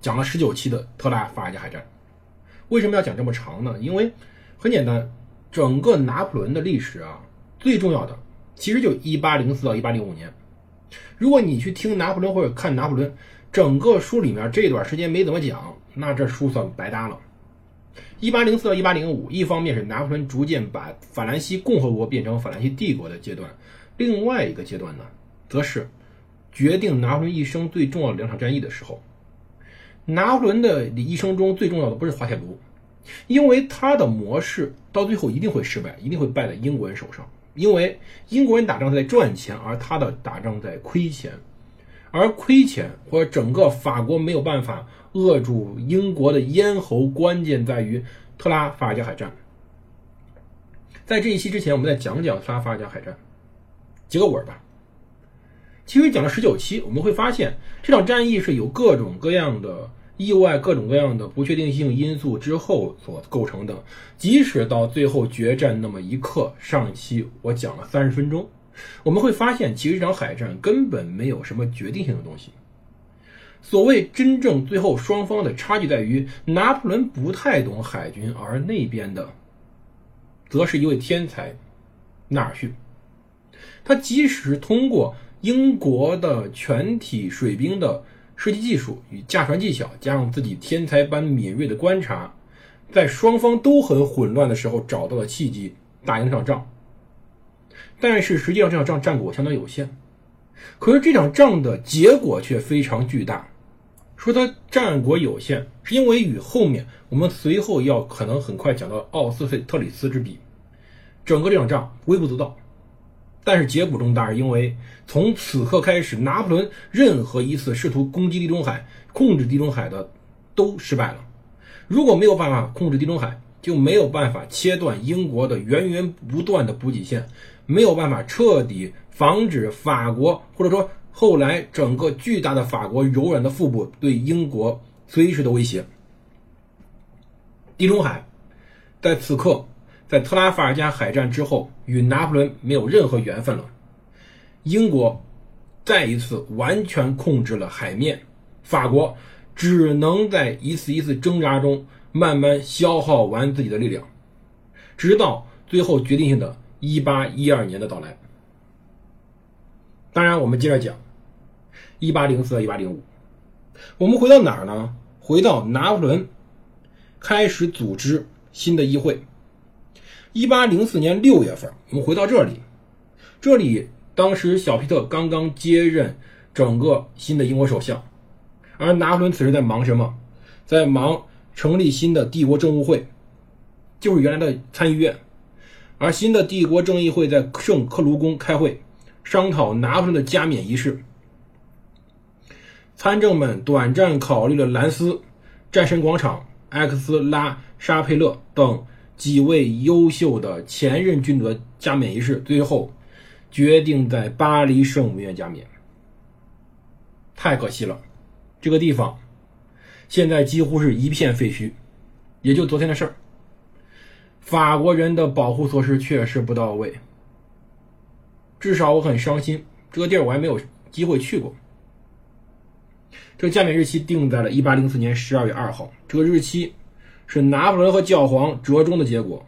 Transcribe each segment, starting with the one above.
讲了十九期的特拉法尔加海战，为什么要讲这么长呢？因为很简单，整个拿破仑的历史啊，最重要的其实就一八零四到一八零五年。如果你去听拿破仑或者看拿破仑，整个书里面这段时间没怎么讲，那这书算白搭了。一八零四到一八零五，一方面是拿破仑逐渐把法兰西共和国变成法兰西帝国的阶段，另外一个阶段呢，则是决定拿破仑一生最重要的两场战役的时候。拿破仑的一生中最重要的不是滑铁卢，因为他的模式到最后一定会失败，一定会败在英国人手上。因为英国人打仗在赚钱，而他的打仗在亏钱，而亏钱或者整个法国没有办法扼住英国的咽喉，关键在于特拉法尔加海战。在这一期之前，我们再讲讲特拉法尔加海战，结个尾吧。其实讲了十九期，我们会发现这场战役是有各种各样的。意外各种各样的不确定性因素之后所构成的，即使到最后决战那么一刻，上期我讲了三十分钟，我们会发现，其实这场海战根本没有什么决定性的东西。所谓真正最后双方的差距在于，拿破仑不太懂海军，而那边的，则是一位天才，纳尔逊。他即使通过英国的全体水兵的。射击技术与驾船技巧，加上自己天才般敏锐的观察，在双方都很混乱的时候找到了契机，打赢这场仗。但是实际上这场仗战果相当有限。可是这场仗的结果却非常巨大。说它战果有限，是因为与后面我们随后要可能很快讲到奥斯费特里斯之比，整个这场仗微不足道。但是结果重大，是因为从此刻开始，拿破仑任何一次试图攻击地中海、控制地中海的都失败了。如果没有办法控制地中海，就没有办法切断英国的源源不断的补给线，没有办法彻底防止法国或者说后来整个巨大的法国柔软的腹部对英国随时的威胁。地中海在此刻。在特拉法尔加海战之后，与拿破仑没有任何缘分了。英国再一次完全控制了海面，法国只能在一次一次挣扎中慢慢消耗完自己的力量，直到最后决定性的1812年的到来。当然，我们接着讲1804到1805，我们回到哪儿呢？回到拿破仑开始组织新的议会。一八零四年六月份，我们回到这里，这里当时小皮特刚刚接任整个新的英国首相，而拿破仑此时在忙什么？在忙成立新的帝国政务会，就是原来的参议院。而新的帝国正议会在圣克卢宫开会，商讨拿破仑的加冕仪式。参政们短暂考虑了兰斯、战神广场、埃克斯拉沙佩勒等。几位优秀的前任君主的加冕仪式，最后决定在巴黎圣母院加冕。太可惜了，这个地方现在几乎是一片废墟。也就昨天的事儿，法国人的保护措施确实不到位。至少我很伤心，这个地儿我还没有机会去过。这个加冕日期定在了一八零四年十二月二号，这个日期。是拿破仑和教皇折中的结果，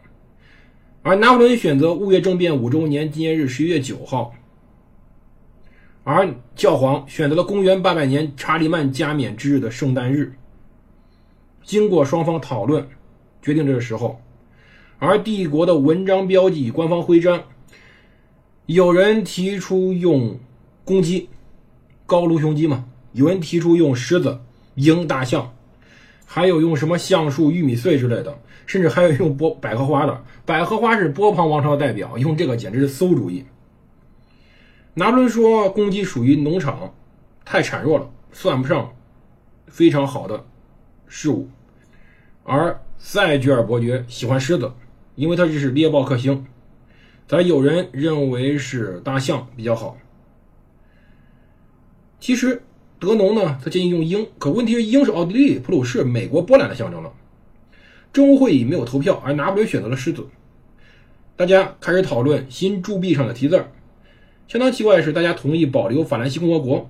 而拿破仑选择雾月政变五周年纪念日十一月九号，而教皇选择了公元八百年查理曼加冕之日的圣诞日。经过双方讨论，决定这个时候，而帝国的文章标记官方徽章，有人提出用公鸡，高卢雄鸡嘛，有人提出用狮子，鹰大象。还有用什么橡树、玉米穗之类的，甚至还有用波 百合花的。百合花是波旁王朝的代表，用这个简直是馊主意。拿破仑说，公鸡属于农场，太孱弱了，算不上非常好的事物，而塞居尔伯爵喜欢狮子，因为他这是猎豹克星。咱有人认为是大象比较好。其实德农呢，他建议用鹰，可问题是鹰是奥地利、普鲁士、美国、波兰的象征了。政务会议没有投票，而拿破仑选择了狮子。大家开始讨论新铸币上的题字。相当奇怪的是，大家同意保留法兰西共和国。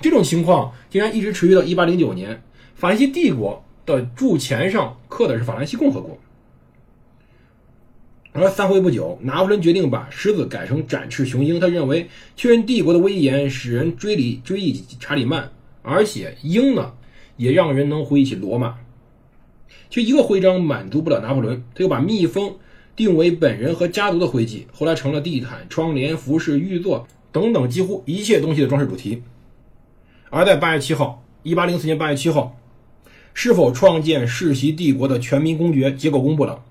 这种情况竟然一直持续到1809年，法兰西帝国的铸钱上刻的是法兰西共和国。而三回不久，拿破仑决定把狮子改成展翅雄鹰。他认为确认帝国的威严，使人追礼追忆查理曼，而且鹰呢，也让人能回忆起罗马。就一个徽章满足不了拿破仑，他又把蜜蜂定为本人和家族的徽记，后来成了地毯、窗帘、服饰、玉座等等几乎一切东西的装饰主题。而在八月七号，一八零四年八月七号，是否创建世袭帝国的全民公决结果公布了。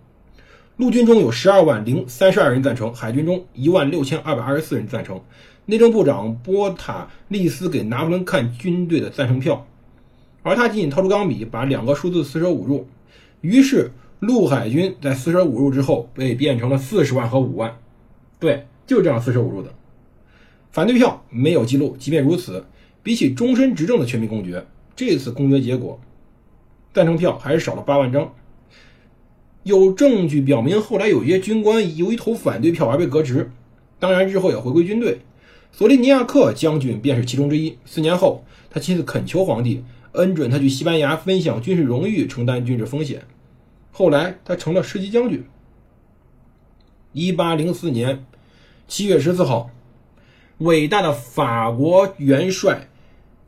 陆军中有十二万零三十二人赞成，海军中一万六千二百二十四人赞成。内政部长波塔利斯给拿破仑看军队的赞成票，而他仅仅掏出钢笔，把两个数字四舍五入。于是陆海军在四舍五入之后被变成了四十万和五万。对，就是这样四舍五入的。反对票没有记录。即便如此，比起终身执政的全民公决，这次公决结果，赞成票还是少了八万张。有证据表明，后来有一些军官由于投反对票而被革职，当然日后也回归军队。索利尼亚克将军便是其中之一。四年后，他亲自恳求皇帝恩准他去西班牙分享军事荣誉，承担军事风险。后来，他成了十级将军。一八零四年七月十四号，伟大的法国元帅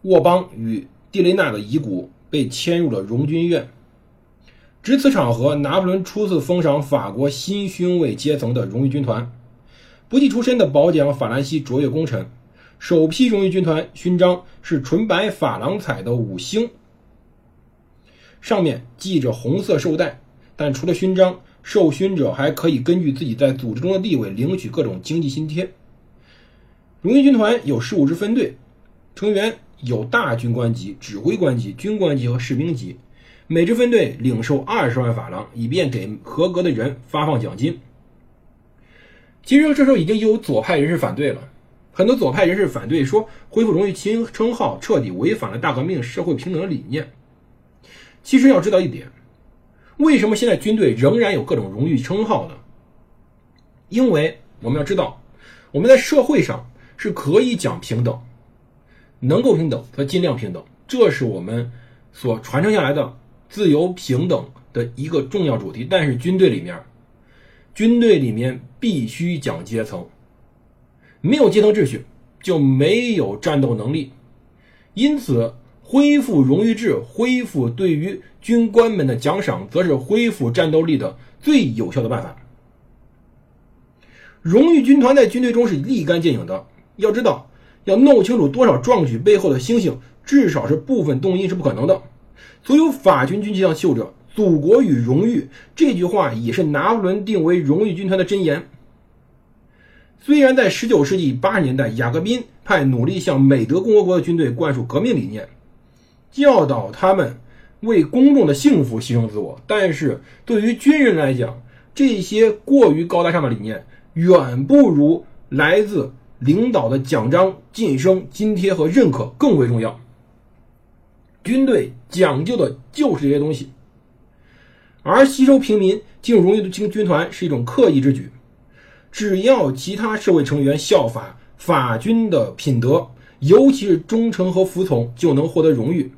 沃邦与蒂雷纳的遗骨被迁入了荣军院。值此场合，拿破仑初次封赏法国新勋位阶层的荣誉军团，不计出身的褒奖法兰西卓越功臣。首批荣誉军团勋章是纯白珐琅彩的五星，上面系着红色绶带。但除了勋章，受勋者还可以根据自己在组织中的地位领取各种经济津贴。荣誉军团有十五支分队，成员有大军官级、指挥官级、军官级和士兵级。每支分队领受二十万法郎，以便给合格的人发放奖金。其实这时候已经有左派人士反对了，很多左派人士反对说，恢复荣誉亲称号彻底违反了大革命社会平等的理念。其实要知道一点，为什么现在军队仍然有各种荣誉称号呢？因为我们要知道，我们在社会上是可以讲平等，能够平等则尽量平等，这是我们所传承下来的。自由平等的一个重要主题，但是军队里面，军队里面必须讲阶层，没有阶层秩序就没有战斗能力。因此，恢复荣誉制，恢复对于军官们的奖赏，则是恢复战斗力的最有效的办法。荣誉军团在军队中是立竿见影的。要知道，要弄清楚多少壮举背后的星星，至少是部分动因是不可能的。所有法军军旗上绣着“祖国与荣誉”这句话，也是拿破仑定为荣誉军团的箴言。虽然在19世纪80年代，雅各宾派努力向美德共和国的军队灌输革命理念，教导他们为公众的幸福牺牲自我，但是对于军人来讲，这些过于高大上的理念，远不如来自领导的奖章、晋升、津贴和认可更为重要。军队讲究的就是这些东西，而吸收平民进入荣誉军军团是一种刻意之举。只要其他社会成员效法法军的品德，尤其是忠诚和服从，就能获得荣誉。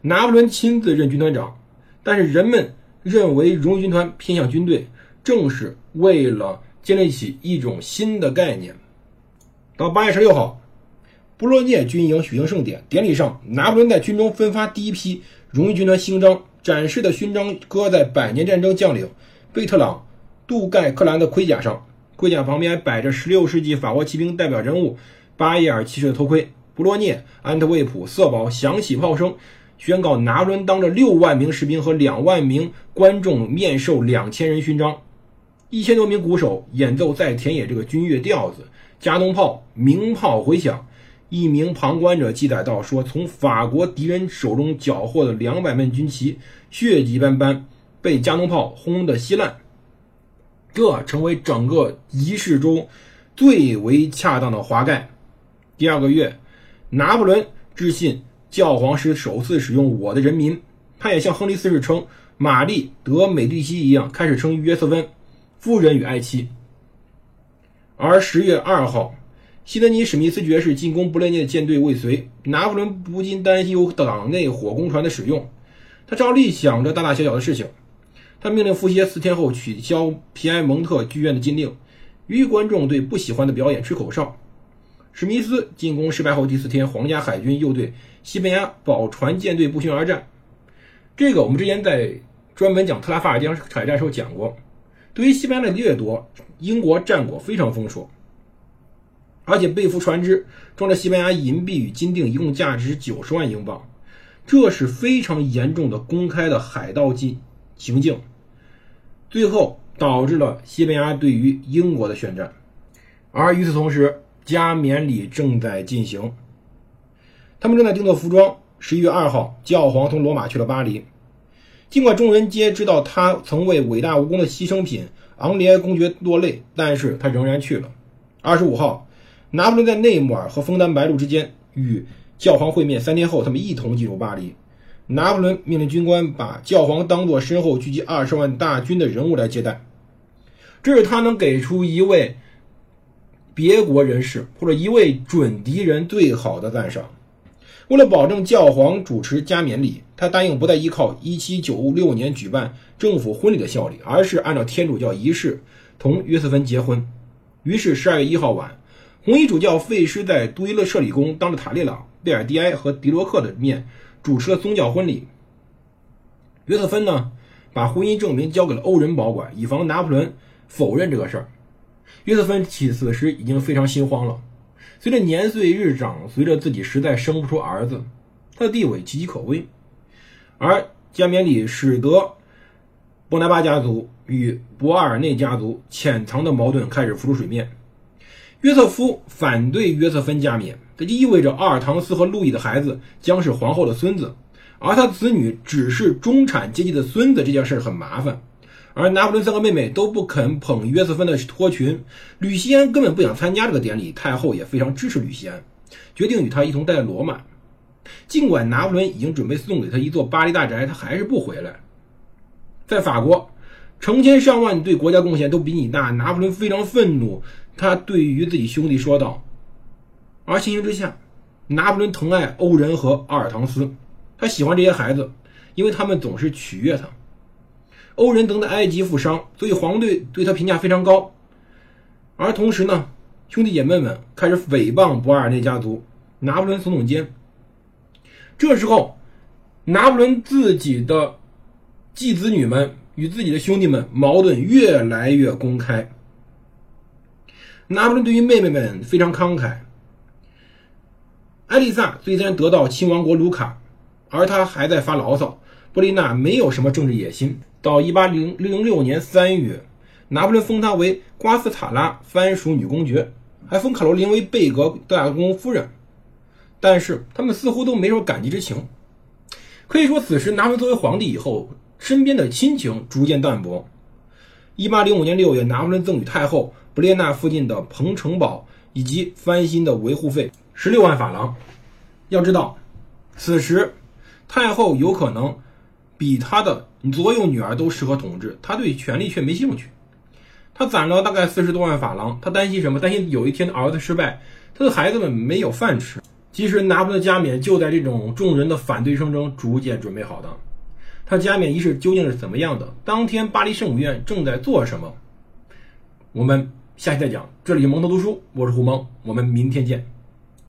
拿破仑亲自任军团长，但是人们认为荣誉军团偏向军队，正是为了建立起一种新的概念。到八月十六号。布洛涅军营举行盛典，典礼上，拿破仑在军中分发第一批荣誉军团勋章，展示的勋章搁在百年战争将领贝特朗·杜盖克兰的盔甲上，盔甲旁边摆着16世纪法国骑兵代表人物巴耶尔骑士的头盔。布洛涅、安特卫普、瑟堡响起炮声，宣告拿破仑当着六万名士兵和两万名观众面授两千人勋章，一千多名鼓手演奏在田野这个军乐调子，加农炮鸣炮回响。一名旁观者记载到说，从法国敌人手中缴获的两百面军旗，血迹斑斑，被加农炮轰得稀烂。这成为整个仪式中最为恰当的华盖。第二个月，拿破仑致信教皇时首次使用“我的人民”，他也像亨利四世称玛丽·德美第西一样，开始称约瑟芬夫人与爱妻。而十月二号，西德尼·史密斯爵士进攻不列颠舰队未遂，拿破仑不禁担忧党内火攻船的使用，他照例想着大大小小的事情。他命令傅歇四天后取消皮埃蒙特剧院的禁令，由于观众对不喜欢的表演吹口哨。史密斯进攻失败后第四天，皇家海军又对西班牙宝船舰队不宣而战。这个我们之前在专门讲特拉法尔江海战时候讲过。对于西班牙的掠夺，英国战果非常丰硕，而且被俘船只装着西班牙银币与金锭，一共价值九十万英镑，这是非常严重的公开的海盗进行径。最后导致了西班牙对于英国的宣战，而与此同时，加冕礼正在进行，他们正在定做服装。十一月二号，教皇从罗马去了巴黎，尽管众人皆知道他曾为伟大无功的牺牲品昂里埃公爵落泪，但是他仍然去了。二十五号，拿破仑在内姆尔和枫丹白露之间与教皇会面，三天后，他们一同进入巴黎。拿破仑命令军官把教皇当作身后聚集二十万大军的人物来接待，这是他能给出一位别国人士或者一位准敌人最好的赞赏。为了保证教皇主持加冕礼，他答应不再依靠1796年举办政府婚礼的效力，而是按照天主教仪式同约瑟芬结婚。于是12月1号晚，红衣主教费师在杜伊勒舍里宫当着塔列朗、贝尔蒂埃和迪罗克的面。主持了宗教婚礼。约瑟芬呢，把婚姻证明交给了欧人保管，以防拿破仑否认这个事儿。约瑟芬其此时已经非常心慌了。随着年岁日长，随着自己实在生不出儿子，他的地位岌岌可危。而加冕礼使得波拿巴家族与博尔内家族潜藏的矛盾开始浮出水面。约瑟夫反对约瑟芬加冕。这就意味着阿尔唐斯和路易的孩子将是皇后的孙子，而他子女只是中产阶级的孙子，这件事很麻烦。而拿破仑三个妹妹都不肯捧约瑟芬的托裙，吕西安根本不想参加这个典礼，太后也非常支持吕西安，决定与他一同待罗马。尽管拿破仑已经准备送给他一座巴黎大宅，他还是不回来。在法国，成千上万对国家贡献都比你大，拿破仑非常愤怒，他对于自己兄弟说道。而情形之下，拿破仑疼爱欧仁和阿尔唐斯，他喜欢这些孩子，因为他们总是取悦他。欧仁等在埃及负伤，所以皇队对他评价非常高。而同时呢，兄弟姐妹们开始诽谤博尔内家族，拿破仑耸耸肩。这时候，拿破仑自己的继子女们与自己的兄弟们矛盾越来越公开。拿破仑对于妹妹们非常慷慨。艾丽萨虽然得到亲王国卢卡，而她还在发牢骚。布丽娜没有什么政治野心。到一八零零六年三月，拿破仑封她为瓜斯塔拉藩属女公爵，还封卡罗琳为贝格大公夫人。但是他们似乎都没什么感激之情。可以说，此时拿破仑作为皇帝以后，身边的亲情逐渐淡薄。一八零五年六月，拿破仑赠与太后布列纳附近的彭城堡以及翻新的维护费。十六万法郎。要知道，此时太后有可能比她的所有女儿都适合统治，她对权力却没兴趣。她攒了大概四十多万法郎，她担心什么？担心有一天儿子失败，他的孩子们没有饭吃。其实拿破仑加冕就在这种众人的反对声中逐渐准备好的。他加冕仪式究竟是怎么样的？当天巴黎圣母院正在做什么？我们下期再讲。这里是蒙头读书，我是胡蒙，我们明天见。